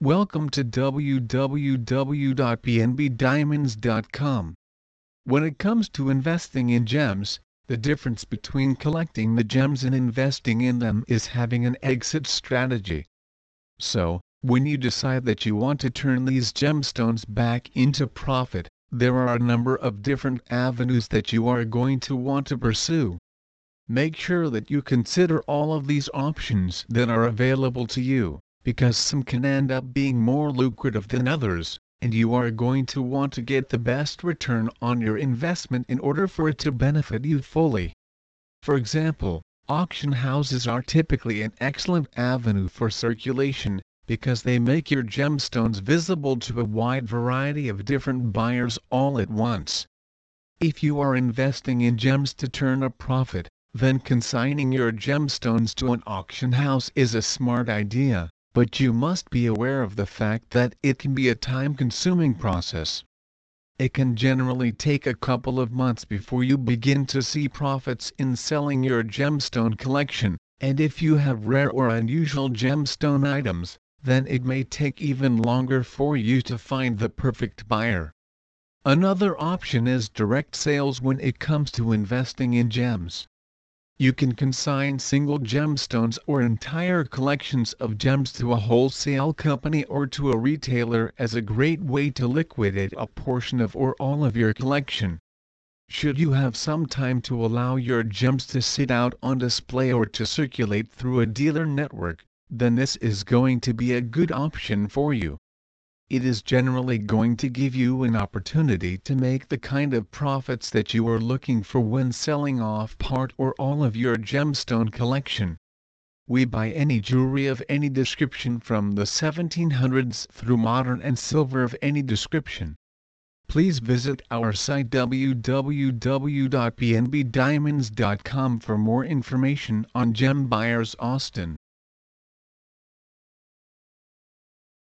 Welcome to www.bandbdiamonds.com. When it comes to investing in gems, the difference between collecting the gems and investing in them is having an exit strategy. So, when you decide that you want to turn these gemstones back into profit, there are a number of different avenues that you are going to want to pursue. Make sure that you consider all of these options that are available to you because some can end up being more lucrative than others, and you are going to want to get the best return on your investment in order for it to benefit you fully. For example, auction houses are typically an excellent avenue for circulation, because they make your gemstones visible to a wide variety of different buyers all at once. If you are investing in gems to turn a profit, then consigning your gemstones to an auction house is a smart idea but you must be aware of the fact that it can be a time-consuming process. It can generally take a couple of months before you begin to see profits in selling your gemstone collection, and if you have rare or unusual gemstone items, then it may take even longer for you to find the perfect buyer. Another option is direct sales when it comes to investing in gems. You can consign single gemstones or entire collections of gems to a wholesale company or to a retailer as a great way to liquidate a portion of or all of your collection. Should you have some time to allow your gems to sit out on display or to circulate through a dealer network, then this is going to be a good option for you it is generally going to give you an opportunity to make the kind of profits that you are looking for when selling off part or all of your gemstone collection. We buy any jewelry of any description from the 1700s through modern and silver of any description. Please visit our site www.bandbdiamonds.com for more information on Gem Buyers Austin.